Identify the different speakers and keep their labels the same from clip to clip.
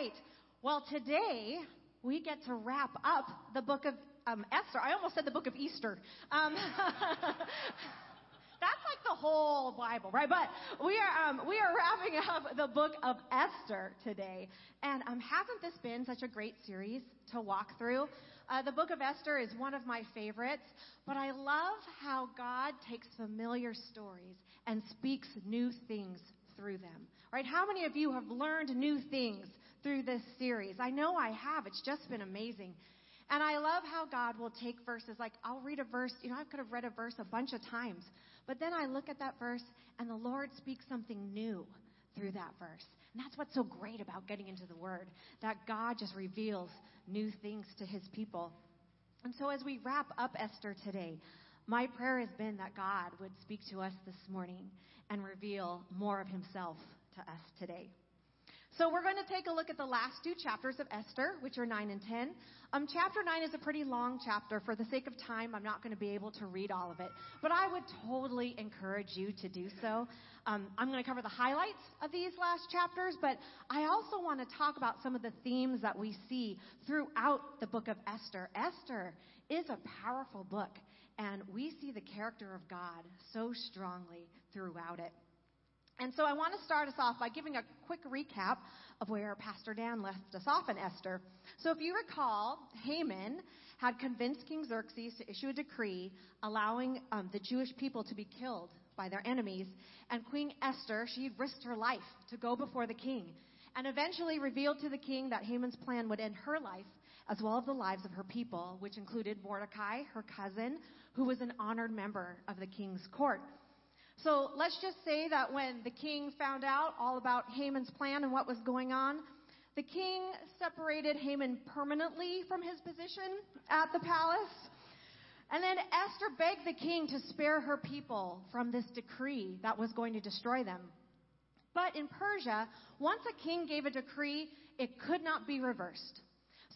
Speaker 1: right. Well, today we get to wrap up the book of um, Esther. I almost said the book of Easter. Um, that's like the whole Bible, right? But we are um, we are wrapping up the book of Esther today, and um, hasn't this been such a great series to walk through? Uh, the book of Esther is one of my favorites, but I love how God takes familiar stories and speaks new things through them. Right? How many of you have learned new things through this series. I know I have. It's just been amazing. And I love how God will take verses like I'll read a verse, you know, I could have read a verse a bunch of times, but then I look at that verse and the Lord speaks something new through that verse. And that's what's so great about getting into the Word, that God just reveals new things to His people. And so as we wrap up Esther today, my prayer has been that God would speak to us this morning and reveal more of Himself to us today. So we're going to take a look at the last two chapters of Esther, which are 9 and 10. Um, chapter 9 is a pretty long chapter. For the sake of time, I'm not going to be able to read all of it. But I would totally encourage you to do so. Um, I'm going to cover the highlights of these last chapters, but I also want to talk about some of the themes that we see throughout the book of Esther. Esther is a powerful book, and we see the character of God so strongly throughout it. And so I want to start us off by giving a quick recap of where Pastor Dan left us off in Esther. So if you recall, Haman had convinced King Xerxes to issue a decree allowing um, the Jewish people to be killed by their enemies. And Queen Esther, she risked her life to go before the king and eventually revealed to the king that Haman's plan would end her life as well as the lives of her people, which included Mordecai, her cousin, who was an honored member of the king's court. So let's just say that when the king found out all about Haman's plan and what was going on, the king separated Haman permanently from his position at the palace. And then Esther begged the king to spare her people from this decree that was going to destroy them. But in Persia, once a king gave a decree, it could not be reversed.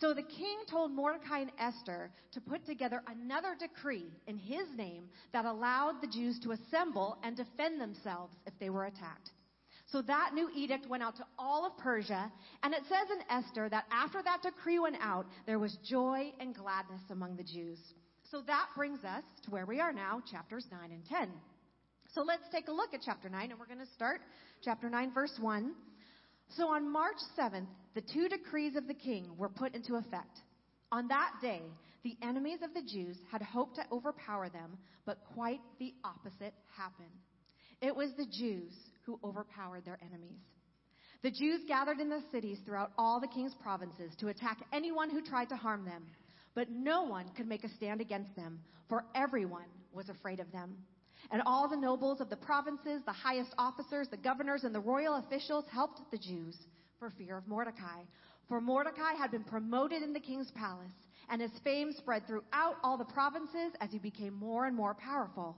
Speaker 1: So the king told Mordecai and Esther to put together another decree in his name that allowed the Jews to assemble and defend themselves if they were attacked. So that new edict went out to all of Persia, and it says in Esther that after that decree went out, there was joy and gladness among the Jews. So that brings us to where we are now, chapters 9 and 10. So let's take a look at chapter 9, and we're going to start chapter 9, verse 1. So on March 7th, the two decrees of the king were put into effect. On that day, the enemies of the Jews had hoped to overpower them, but quite the opposite happened. It was the Jews who overpowered their enemies. The Jews gathered in the cities throughout all the king's provinces to attack anyone who tried to harm them, but no one could make a stand against them, for everyone was afraid of them. And all the nobles of the provinces, the highest officers, the governors, and the royal officials helped the Jews for fear of Mordecai. For Mordecai had been promoted in the king's palace, and his fame spread throughout all the provinces as he became more and more powerful.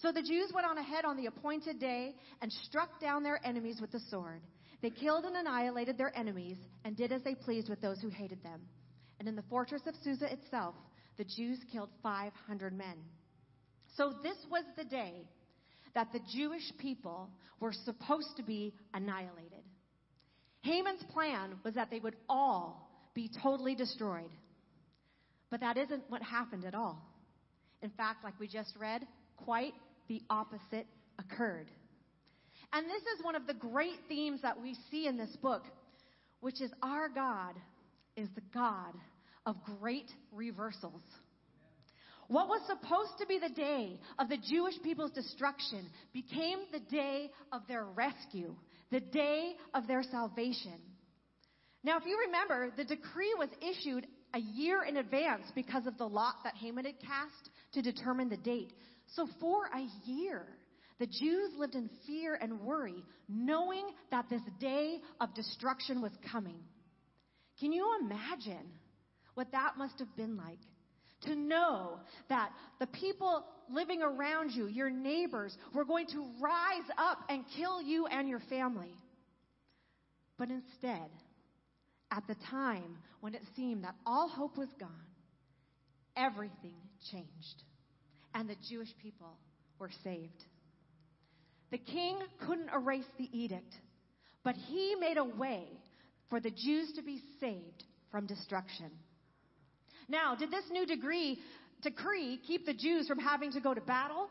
Speaker 1: So the Jews went on ahead on the appointed day and struck down their enemies with the sword. They killed and annihilated their enemies and did as they pleased with those who hated them. And in the fortress of Susa itself, the Jews killed 500 men. So this was the day that the Jewish people were supposed to be annihilated. Haman's plan was that they would all be totally destroyed. But that isn't what happened at all. In fact, like we just read, quite the opposite occurred. And this is one of the great themes that we see in this book, which is our God is the God of great reversals. What was supposed to be the day of the Jewish people's destruction became the day of their rescue, the day of their salvation. Now, if you remember, the decree was issued a year in advance because of the lot that Haman had cast to determine the date. So for a year, the Jews lived in fear and worry, knowing that this day of destruction was coming. Can you imagine what that must have been like? to know that the people living around you, your neighbors, were going to rise up and kill you and your family. But instead, at the time when it seemed that all hope was gone, everything changed, and the Jewish people were saved. The king couldn't erase the edict, but he made a way for the Jews to be saved from destruction. Now, did this new degree, decree keep the Jews from having to go to battle?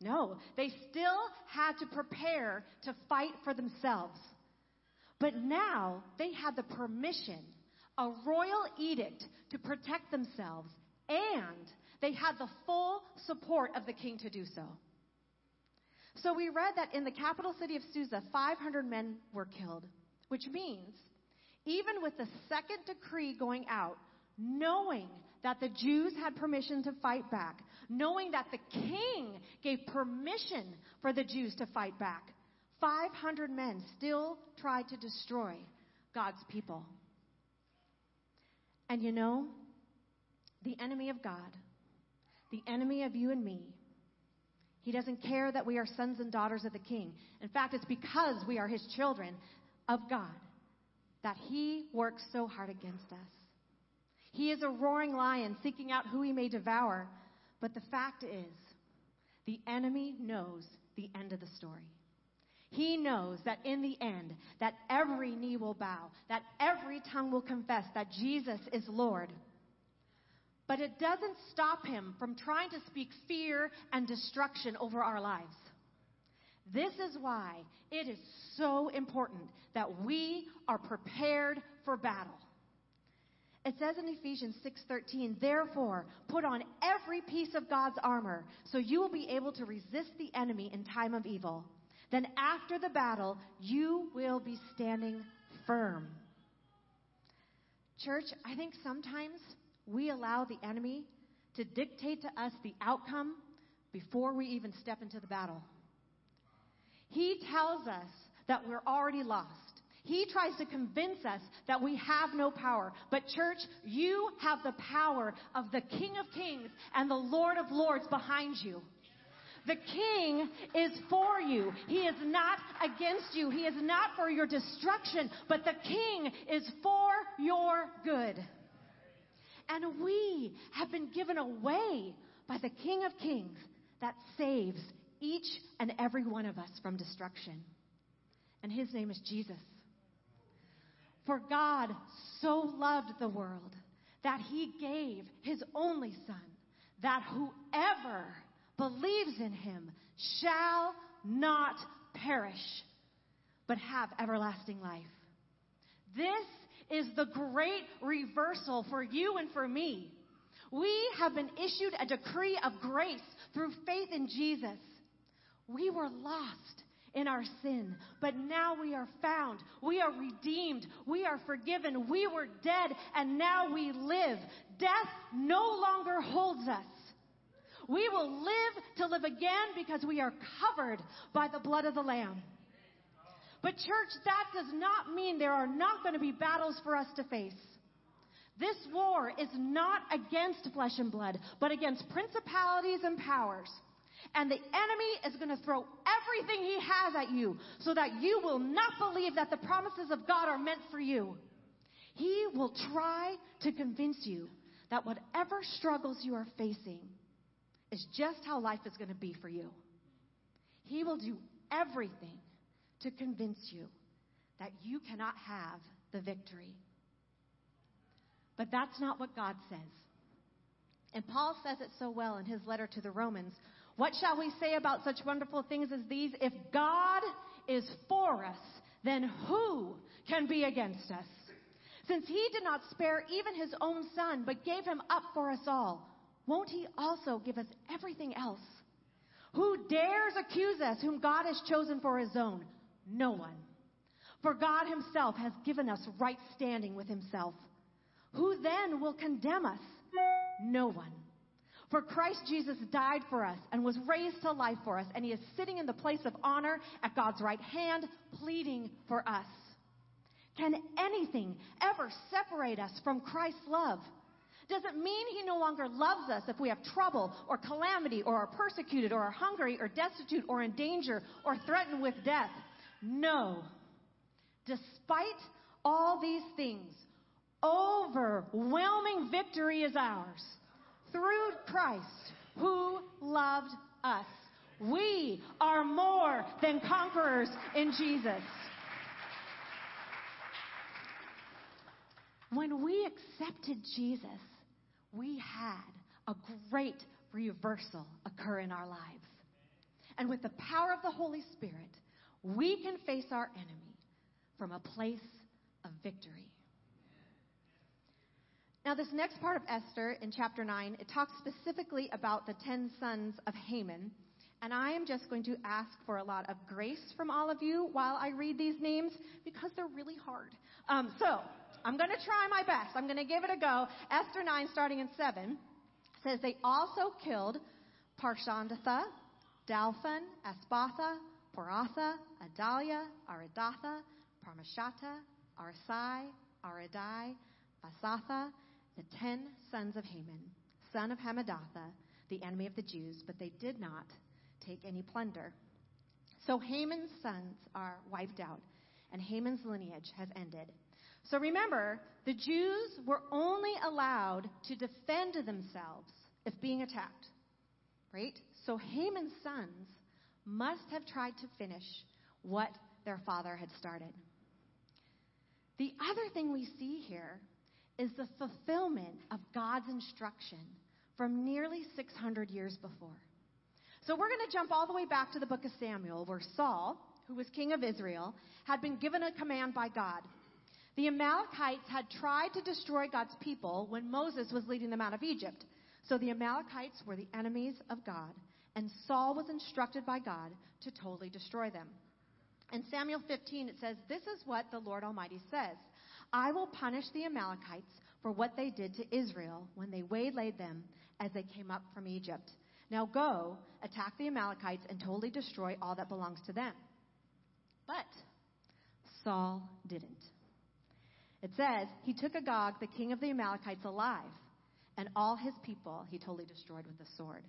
Speaker 1: No, they still had to prepare to fight for themselves. But now they had the permission, a royal edict to protect themselves, and they had the full support of the king to do so. So we read that in the capital city of Susa, 500 men were killed, which means even with the second decree going out, knowing that the Jews had permission to fight back, knowing that the king gave permission for the Jews to fight back, 500 men still tried to destroy God's people. And you know, the enemy of God, the enemy of you and me, he doesn't care that we are sons and daughters of the king. In fact, it's because we are his children of God that he works so hard against us. He is a roaring lion seeking out who he may devour. But the fact is, the enemy knows the end of the story. He knows that in the end, that every knee will bow, that every tongue will confess that Jesus is Lord. But it doesn't stop him from trying to speak fear and destruction over our lives. This is why it is so important that we are prepared for battle. It says in Ephesians 6:13, "Therefore, put on every piece of God's armor, so you will be able to resist the enemy in time of evil. Then after the battle, you will be standing firm." Church, I think sometimes we allow the enemy to dictate to us the outcome before we even step into the battle. He tells us that we're already lost. He tries to convince us that we have no power. But church, you have the power of the King of Kings and the Lord of Lords behind you. The King is for you. He is not against you. He is not for your destruction, but the King is for your good. And we have been given away by the King of Kings that saves each and every one of us from destruction. And his name is Jesus. For God so loved the world that he gave his only Son, that whoever believes in him shall not perish, but have everlasting life. This is the great reversal for you and for me. We have been issued a decree of grace through faith in Jesus. We were lost in our sin, but now we are found. We are redeemed. We are forgiven. We were dead and now we live. Death no longer holds us. We will live to live again because we are covered by the blood of the Lamb. But church, that does not mean there are not going to be battles for us to face. This war is not against flesh and blood, but against principalities and powers. And the enemy is going to throw everything he has at you so that you will not believe that the promises of God are meant for you. He will try to convince you that whatever struggles you are facing is just how life is going to be for you. He will do everything to convince you that you cannot have the victory. But that's not what God says. And Paul says it so well in his letter to the Romans what shall we say about such wonderful things as these? If God is for us, then who can be against us? Since he did not spare even his own son, but gave him up for us all, won't he also give us everything else? Who dares accuse us whom God has chosen for his own? No one. For God himself has given us right standing with himself. Who then will condemn us? No one. For Christ Jesus died for us and was raised to life for us, and he is sitting in the place of honor at God's right hand, pleading for us. Can anything ever separate us from Christ's love? Does it mean he no longer loves us if we have trouble or calamity or are persecuted or are hungry or destitute or in danger or threatened with death? No. Despite all these things, overwhelming victory is ours through Christ who loved us. We are more than conquerors in Jesus. When we accepted Jesus, we had a great reversal occur in our lives. And with the power of the Holy Spirit, we can face our enemy from a place of victory. Now, this next part of Esther in chapter 9, it talks specifically about the 10 sons of Haman. And I am just going to ask for a lot of grace from all of you while I read these names because they're really hard. Um, so I'm going to try my best. I'm going to give it a go. Esther 9, starting in 7, says they also killed Parshandatha, Dalphon, Aspatha, Poratha, Adalia, Aridatha, Parmashata, Arsai, Aridai, Vaizatha, the ten sons of Haman, son of Hamadatha, the enemy of the Jews, but they did not take any plunder. So Haman's sons are wiped out, and Haman's lineage has ended. So remember, the Jews were only allowed to defend themselves if being attacked, right? So Haman's sons must have tried to finish what their father had started. The other thing we see here is the fulfillment of God's instruction from nearly 600 years before. So we're going to jump all the way back to the book of Samuel, where Saul, who was king of Israel, had been given a command by God. The Amalekites had tried to destroy God's people when Moses was leading them out of Egypt. So the Amalekites were the enemies of God, and Saul was instructed by God to totally destroy them. In Samuel 15, it says, This is what the Lord Almighty says I will punish the Amalekites for what they did to Israel when they waylaid them as they came up from Egypt. Now go, attack the Amalekites, and totally destroy all that belongs to them. But Saul didn't. It says, he took Agag, the king of the Amalekites, alive, and all his people he totally destroyed with the sword.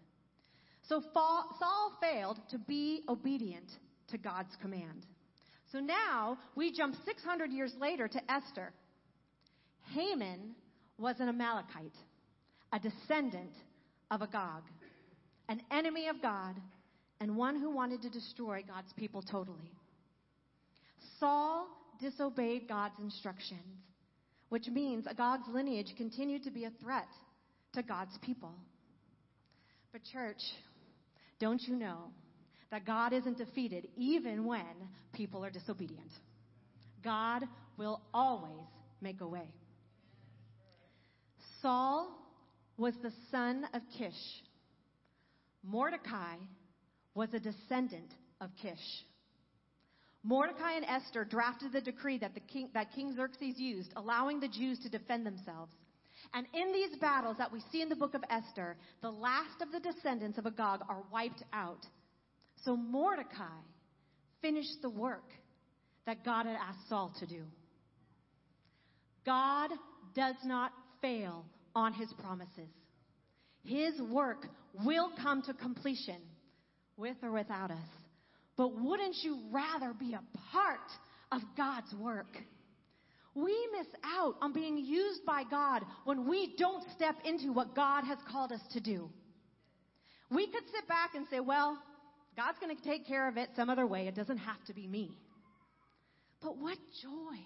Speaker 1: So Saul failed to be obedient to God's command. So now we jump 600 years later to Esther. Haman was an Amalekite, a descendant of Agag, an enemy of God, and one who wanted to destroy God's people totally. Saul disobeyed God's instructions, which means Agag's lineage continued to be a threat to God's people. But, church, don't you know that God isn't defeated even when people are disobedient. God will always make a way. Saul was the son of Kish. Mordecai was a descendant of Kish. Mordecai and Esther drafted the decree that, the king, that King Xerxes used, allowing the Jews to defend themselves. And in these battles that we see in the book of Esther, the last of the descendants of Agag are wiped out so Mordecai finished the work that God had asked Saul to do. God does not fail on his promises. His work will come to completion with or without us. But wouldn't you rather be a part of God's work? We miss out on being used by God when we don't step into what God has called us to do. We could sit back and say, well, God's going to take care of it some other way. It doesn't have to be me. But what joy,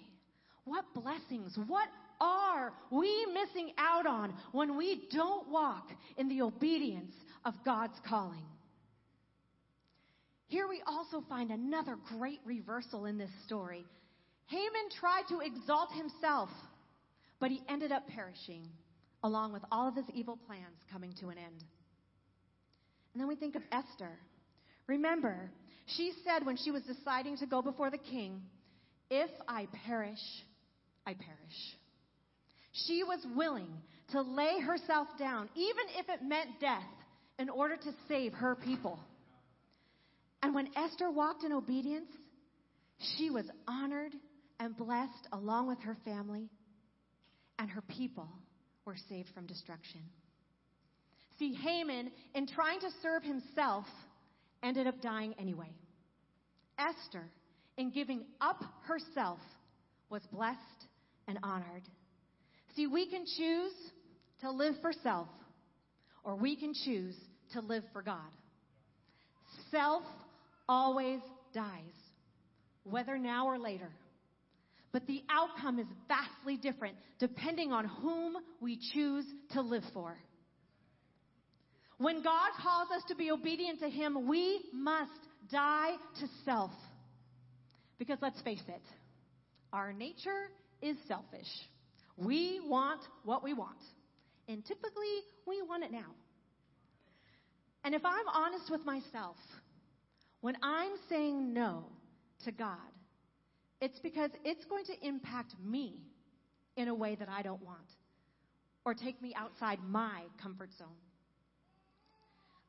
Speaker 1: what blessings, what are we missing out on when we don't walk in the obedience of God's calling? Here we also find another great reversal in this story. Haman tried to exalt himself, but he ended up perishing, along with all of his evil plans coming to an end. And then we think of Esther. Remember, she said when she was deciding to go before the king, If I perish, I perish. She was willing to lay herself down, even if it meant death, in order to save her people. And when Esther walked in obedience, she was honored and blessed along with her family, and her people were saved from destruction. See, Haman, in trying to serve himself, ended up dying anyway. Esther, in giving up herself, was blessed and honored. See, we can choose to live for self, or we can choose to live for God. Self always dies, whether now or later. But the outcome is vastly different depending on whom we choose to live for. When God calls us to be obedient to Him, we must die to self. Because let's face it, our nature is selfish. We want what we want. And typically, we want it now. And if I'm honest with myself, when I'm saying no to God, it's because it's going to impact me in a way that I don't want or take me outside my comfort zone.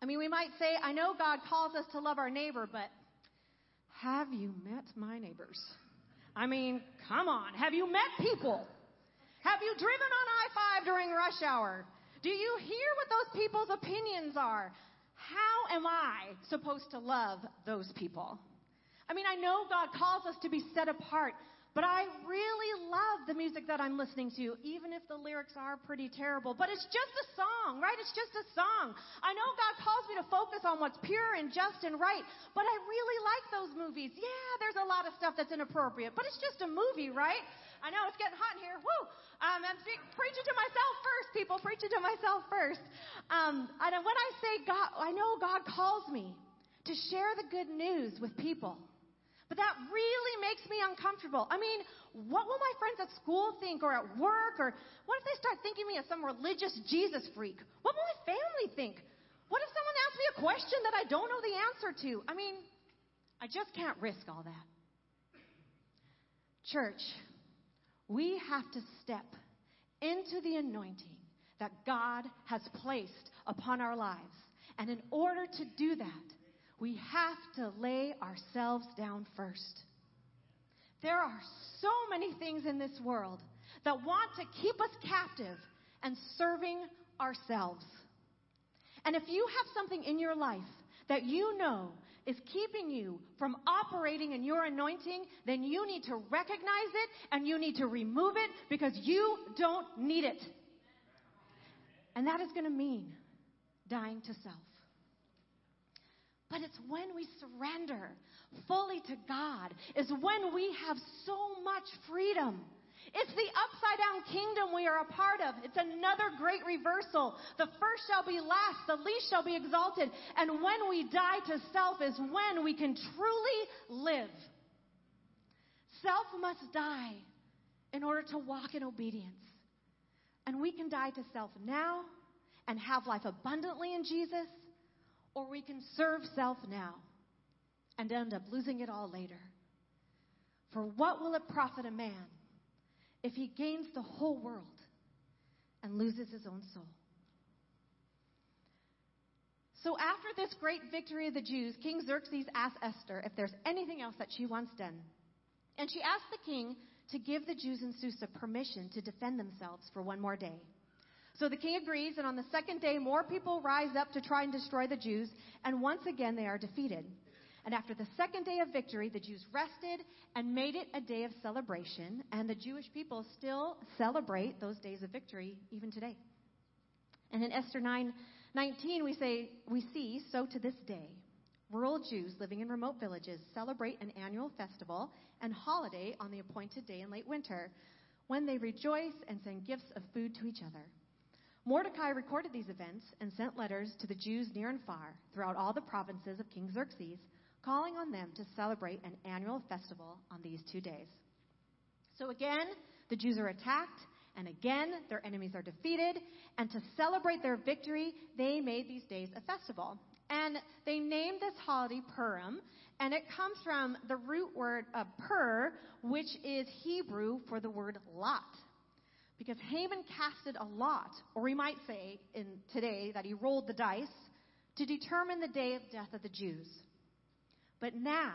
Speaker 1: I mean, we might say, I know God calls us to love our neighbor, but have you met my neighbors? I mean, come on. Have you met people? Have you driven on I 5 during rush hour? Do you hear what those people's opinions are? How am I supposed to love those people? I mean, I know God calls us to be set apart, but I really love the music that I'm listening to, even if the lyrics are pretty terrible. But it's just a song, right? It's just a song. I know God calls me to focus on what's pure and just and right, but I really like those movies. Yeah, there's a lot of stuff that's inappropriate, but it's just a movie, right? I know it's getting hot in here. Woo! Um, I'm speak, preaching to myself first, people. Preaching to myself first. Um, and when I say God, I know God calls me to share the good news with people. But that really makes me uncomfortable. I mean, what will my friends at school think or at work? Or what if they start thinking me as some religious Jesus freak? What will my family think? What if someone asks me a question that I don't know the answer to? I mean, I just can't risk all that. Church, we have to step into the anointing that God has placed upon our lives. And in order to do that, we have to lay ourselves down first. There are so many things in this world that want to keep us captive and serving ourselves. And if you have something in your life that you know is keeping you from operating in your anointing, then you need to recognize it and you need to remove it because you don't need it. And that is going to mean dying to self. But it's when we surrender fully to God is when we have so much freedom. It's the upside down kingdom we are a part of. It's another great reversal. The first shall be last, the least shall be exalted. And when we die to self is when we can truly live. Self must die in order to walk in obedience. And we can die to self now and have life abundantly in Jesus or we can serve self now and end up losing it all later. For what will it profit a man if he gains the whole world and loses his own soul? So, after this great victory of the Jews, King Xerxes asked Esther if there's anything else that she wants done. And she asked the king to give the Jews in Susa permission to defend themselves for one more day. So the king agrees, and on the second day, more people rise up to try and destroy the Jews, and once again they are defeated. And after the second day of victory, the Jews rested and made it a day of celebration, and the Jewish people still celebrate those days of victory even today. And in Esther 9 19, we, say, we see, so to this day, rural Jews living in remote villages celebrate an annual festival and holiday on the appointed day in late winter when they rejoice and send gifts of food to each other. Mordecai recorded these events and sent letters to the Jews near and far throughout all the provinces of King Xerxes, calling on them to celebrate an annual festival on these two days. So again, the Jews are attacked, and again, their enemies are defeated, and to celebrate their victory, they made these days a festival. And they named this holiday Purim, and it comes from the root word uh, pur, which is Hebrew for the word lot. Because Haman casted a lot, or we might say in today that he rolled the dice to determine the day of death of the Jews. But now,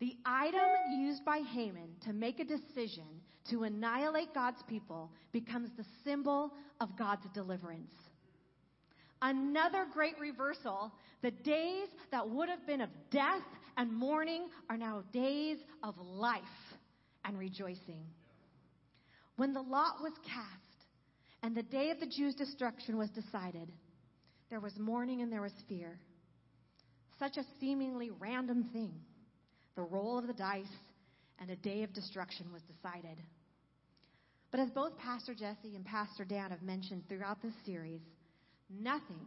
Speaker 1: the item used by Haman to make a decision to annihilate God's people becomes the symbol of God's deliverance. Another great reversal. The days that would have been of death and mourning are now days of life and rejoicing. When the lot was cast and the day of the Jews' destruction was decided, there was mourning and there was fear. Such a seemingly random thing. The roll of the dice and a day of destruction was decided. But as both Pastor Jesse and Pastor Dan have mentioned throughout this series, nothing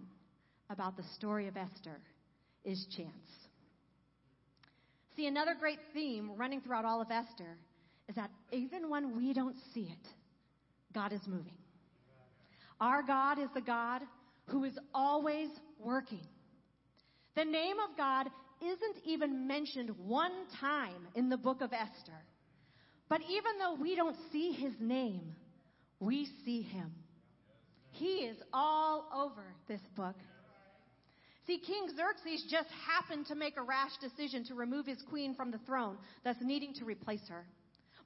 Speaker 1: about the story of Esther is chance. See, another great theme running throughout all of Esther is that even when we don't see it, God is moving. Our God is the God who is always working. The name of God isn't even mentioned one time in the book of Esther. But even though we don't see his name, we see him. He is all over this book. See, King Xerxes just happened to make a rash decision to remove his queen from the throne, thus needing to replace her.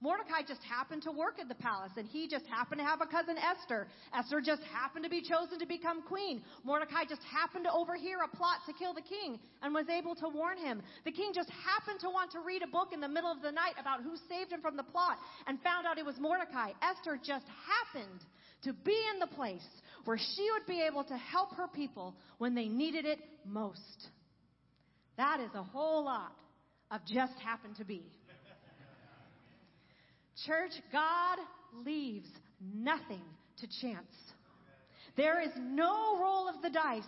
Speaker 1: Mordecai just happened to work at the palace and he just happened to have a cousin Esther. Esther just happened to be chosen to become queen. Mordecai just happened to overhear a plot to kill the king and was able to warn him. The king just happened to want to read a book in the middle of the night about who saved him from the plot and found out it was Mordecai. Esther just happened to be in the place where she would be able to help her people when they needed it most. That is a whole lot of just happened to be. Church, God leaves nothing to chance. There is no roll of the dice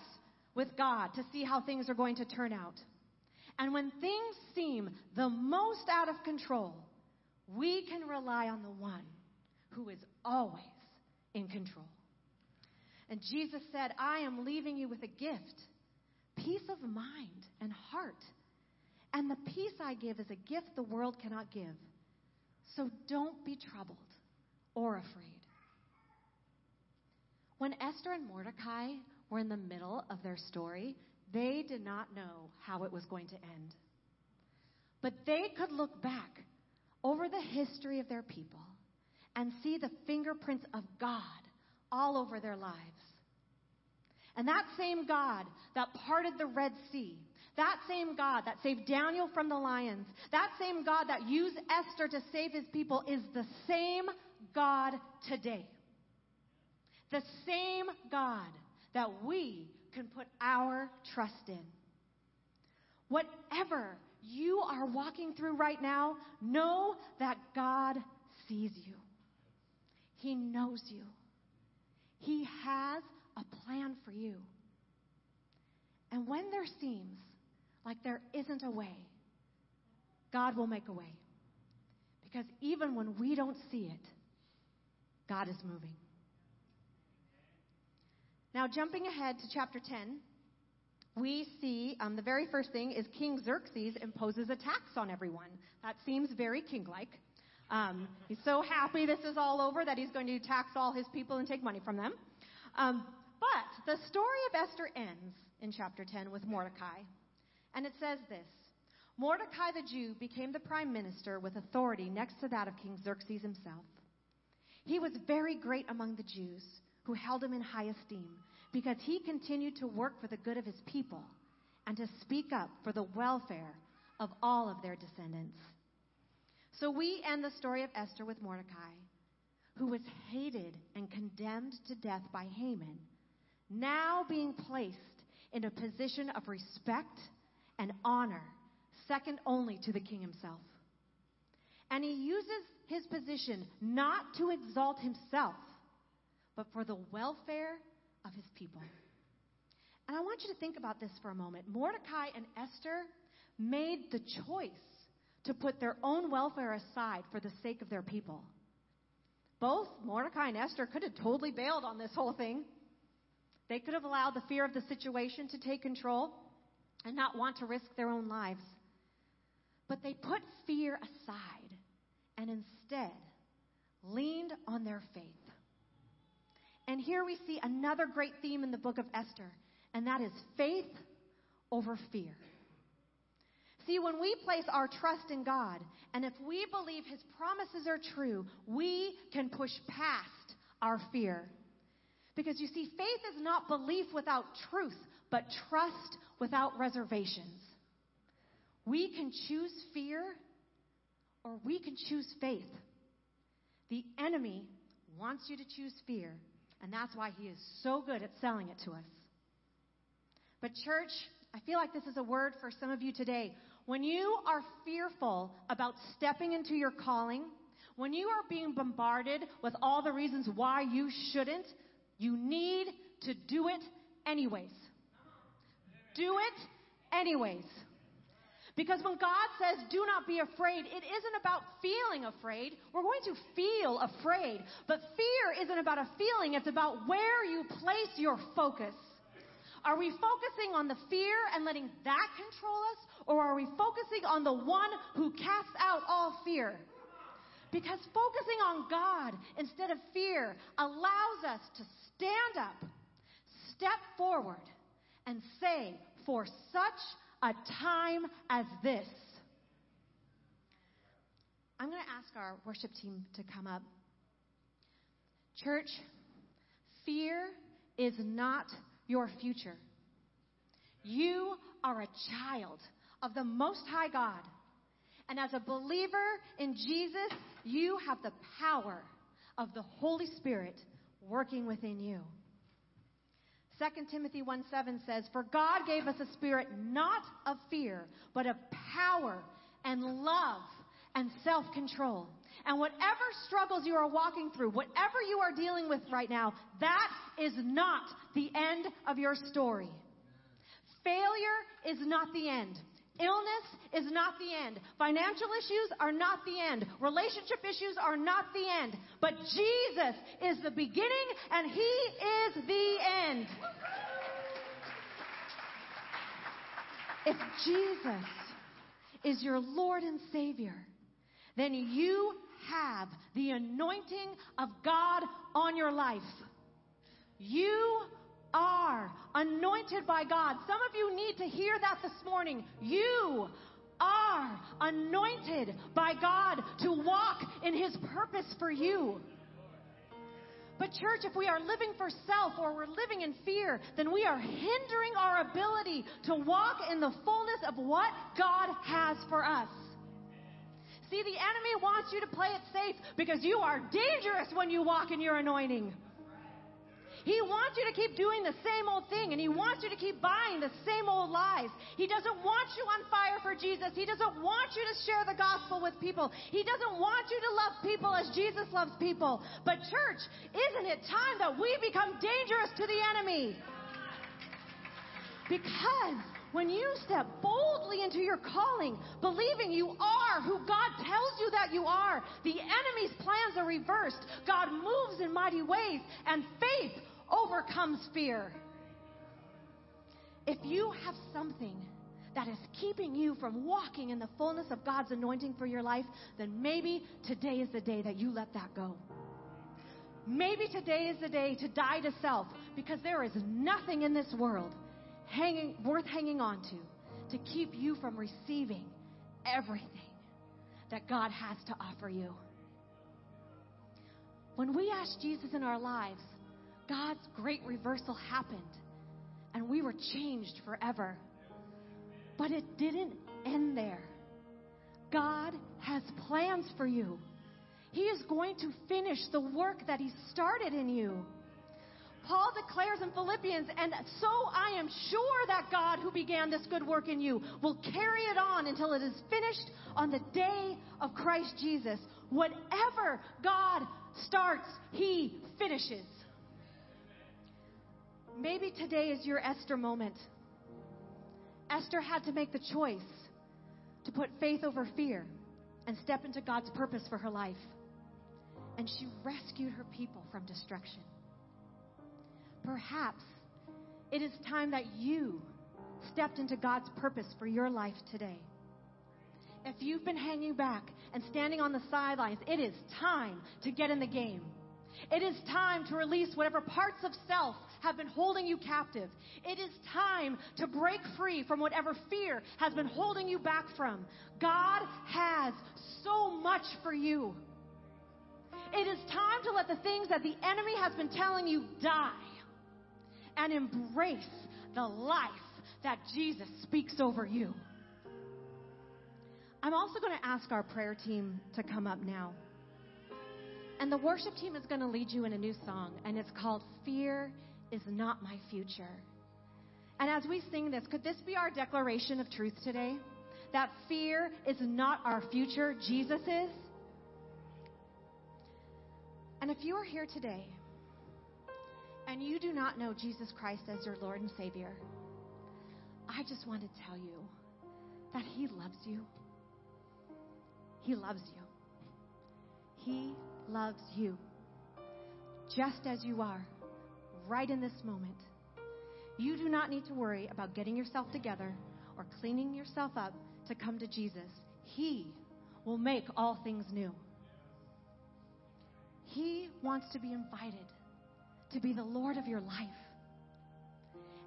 Speaker 1: with God to see how things are going to turn out. And when things seem the most out of control, we can rely on the one who is always in control. And Jesus said, I am leaving you with a gift peace of mind and heart. And the peace I give is a gift the world cannot give. So don't be troubled or afraid. When Esther and Mordecai were in the middle of their story, they did not know how it was going to end. But they could look back over the history of their people and see the fingerprints of God all over their lives. And that same God that parted the Red Sea that same God that saved Daniel from the lions, that same God that used Esther to save his people is the same God today. The same God that we can put our trust in. Whatever you are walking through right now, know that God sees you. He knows you. He has a plan for you. And when there seems like there isn't a way, God will make a way. Because even when we don't see it, God is moving. Now, jumping ahead to chapter 10, we see um, the very first thing is King Xerxes imposes a tax on everyone. That seems very kinglike. Um, he's so happy this is all over that he's going to tax all his people and take money from them. Um, but the story of Esther ends in chapter 10 with Mordecai, and it says this Mordecai the Jew became the prime minister with authority next to that of King Xerxes himself. He was very great among the Jews, who held him in high esteem, because he continued to work for the good of his people and to speak up for the welfare of all of their descendants. So we end the story of Esther with Mordecai, who was hated and condemned to death by Haman, now being placed in a position of respect and honor, second only to the king himself. And he uses his position not to exalt himself, but for the welfare of his people. And I want you to think about this for a moment. Mordecai and Esther made the choice to put their own welfare aside for the sake of their people. Both Mordecai and Esther could have totally bailed on this whole thing. They could have allowed the fear of the situation to take control and not want to risk their own lives. But they put fear aside and instead leaned on their faith. And here we see another great theme in the book of Esther, and that is faith over fear. See, when we place our trust in God, and if we believe His promises are true, we can push past our fear. Because you see, faith is not belief without truth, but trust without reservations. We can choose fear or we can choose faith. The enemy wants you to choose fear, and that's why he is so good at selling it to us. But, church, I feel like this is a word for some of you today. When you are fearful about stepping into your calling, when you are being bombarded with all the reasons why you shouldn't, you need to do it anyways do it anyways. Because when God says, do not be afraid, it isn't about feeling afraid. We're going to feel afraid. But fear isn't about a feeling, it's about where you place your focus. Are we focusing on the fear and letting that control us? Or are we focusing on the one who casts out all fear? Because focusing on God instead of fear allows us to stand up, step forward, and say, For such a time as this. I'm going to ask our worship team to come up. Church, fear is not your future. You are a child of the Most High God. And as a believer in Jesus, you have the power of the Holy Spirit working within you. 2 Timothy 1 7 says, For God gave us a spirit not of fear, but of power and love and self control. And whatever struggles you are walking through, whatever you are dealing with right now, that is not the end of your story. Failure is not the end. Illness is not the end. Financial issues are not the end. Relationship issues are not the end. But Jesus is the beginning and He is the end. If Jesus is your Lord and Savior, then you have the anointing of God on your life. You are anointed by God. Some of you need to hear that this morning. You are anointed by God to walk in His purpose for you. But, church, if we are living for self or we're living in fear, then we are hindering our ability to walk in the fullness of what God has for us. See, the enemy wants you to play it safe because you are dangerous when you walk in your anointing. He wants you to keep doing the same old thing, and He wants you to keep buying the same old lies. He doesn't want you on fire for Jesus. He doesn't want you to share the gospel with people. He doesn't want you to love people as Jesus loves people. But, church, isn't it time that we become dangerous to the enemy? Because when you step boldly into your calling, believing you are who God tells you that you are, the enemy's plans are reversed. God moves in mighty ways, and faith overcomes fear. If you have something that is keeping you from walking in the fullness of God's anointing for your life, then maybe today is the day that you let that go. Maybe today is the day to die to self because there is nothing in this world hanging, worth hanging on to to keep you from receiving everything that God has to offer you. When we ask Jesus in our lives, God's great reversal happened and we were changed forever. But it didn't end there. God has plans for you. He is going to finish the work that He started in you. Paul declares in Philippians, and so I am sure that God who began this good work in you will carry it on until it is finished on the day of Christ Jesus. Whatever God starts, He finishes. Maybe today is your Esther moment. Esther had to make the choice to put faith over fear and step into God's purpose for her life. And she rescued her people from destruction. Perhaps it is time that you stepped into God's purpose for your life today. If you've been hanging back and standing on the sidelines, it is time to get in the game. It is time to release whatever parts of self have been holding you captive. It is time to break free from whatever fear has been holding you back from. God has so much for you. It is time to let the things that the enemy has been telling you die and embrace the life that Jesus speaks over you. I'm also going to ask our prayer team to come up now. And the worship team is going to lead you in a new song, and it's called Fear is Not My Future. And as we sing this, could this be our declaration of truth today? That fear is not our future, Jesus is. And if you are here today and you do not know Jesus Christ as your Lord and Savior, I just want to tell you that He loves you. He loves you. He loves you just as you are right in this moment. You do not need to worry about getting yourself together or cleaning yourself up to come to Jesus. He will make all things new. He wants to be invited to be the Lord of your life.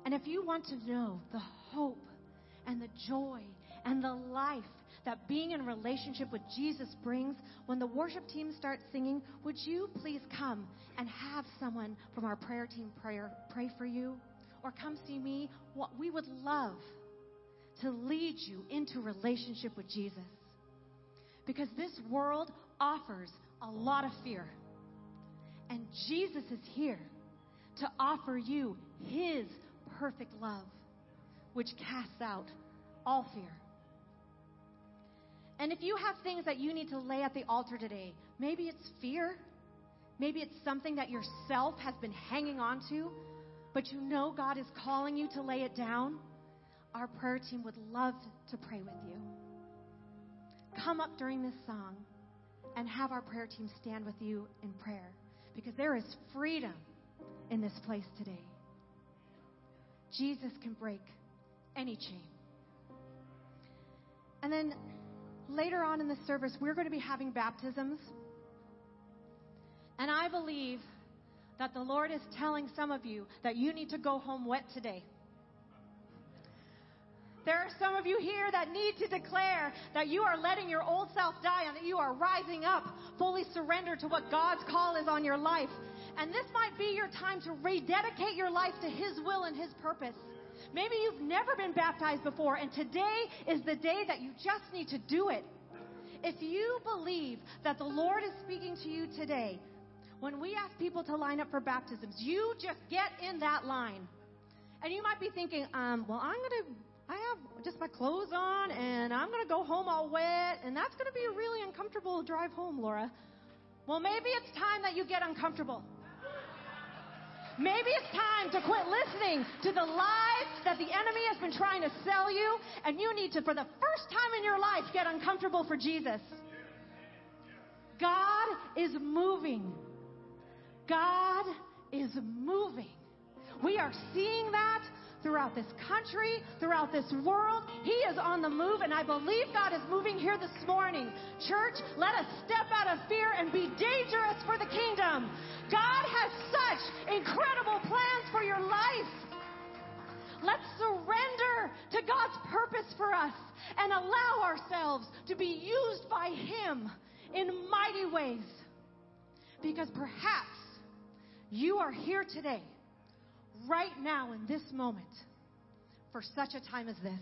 Speaker 1: And if you want to know the hope and the joy and the life that being in relationship with Jesus brings, when the worship team starts singing, would you please come and have someone from our prayer team prayer pray for you? Or come see me? What we would love to lead you into relationship with Jesus. Because this world offers a lot of fear. And Jesus is here to offer you his perfect love, which casts out all fear. And if you have things that you need to lay at the altar today, maybe it's fear, maybe it's something that yourself has been hanging on to, but you know God is calling you to lay it down, our prayer team would love to pray with you. Come up during this song and have our prayer team stand with you in prayer because there is freedom in this place today. Jesus can break any chain. And then later on in the service, we're going to be having baptisms. And I believe that the Lord is telling some of you that you need to go home wet today. There are some of you here that need to declare that you are letting your old self die and that you are rising up, fully surrender to what God's call is on your life. And this might be your time to rededicate your life to His will and His purpose. Maybe you've never been baptized before, and today is the day that you just need to do it. If you believe that the Lord is speaking to you today, when we ask people to line up for baptisms, you just get in that line. And you might be thinking, um, well, I'm going to I have just my clothes on and I'm going to go home all wet and that's going to be a really uncomfortable drive home, Laura. Well, maybe it's time that you get uncomfortable. Maybe it's time to quit listening to the lies that the enemy has been trying to sell you, and you need to, for the first time in your life, get uncomfortable for Jesus. God is moving. God is moving. We are seeing that throughout this country, throughout this world. He is on the move, and I believe God is moving here this morning. Church, let us step out of fear and be dangerous for the kingdom. God has such incredible plans for your life. Let's surrender to God's purpose for us and allow ourselves to be used by Him in mighty ways. Because perhaps you are here today right now in this moment for such a time as this.